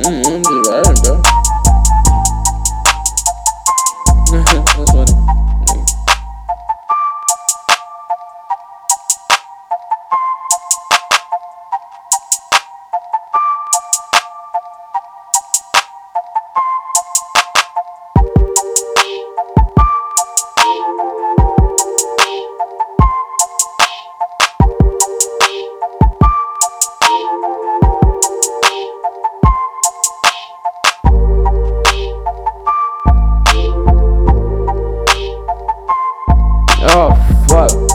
Mm, I'm just riding, bro. Oh fuck.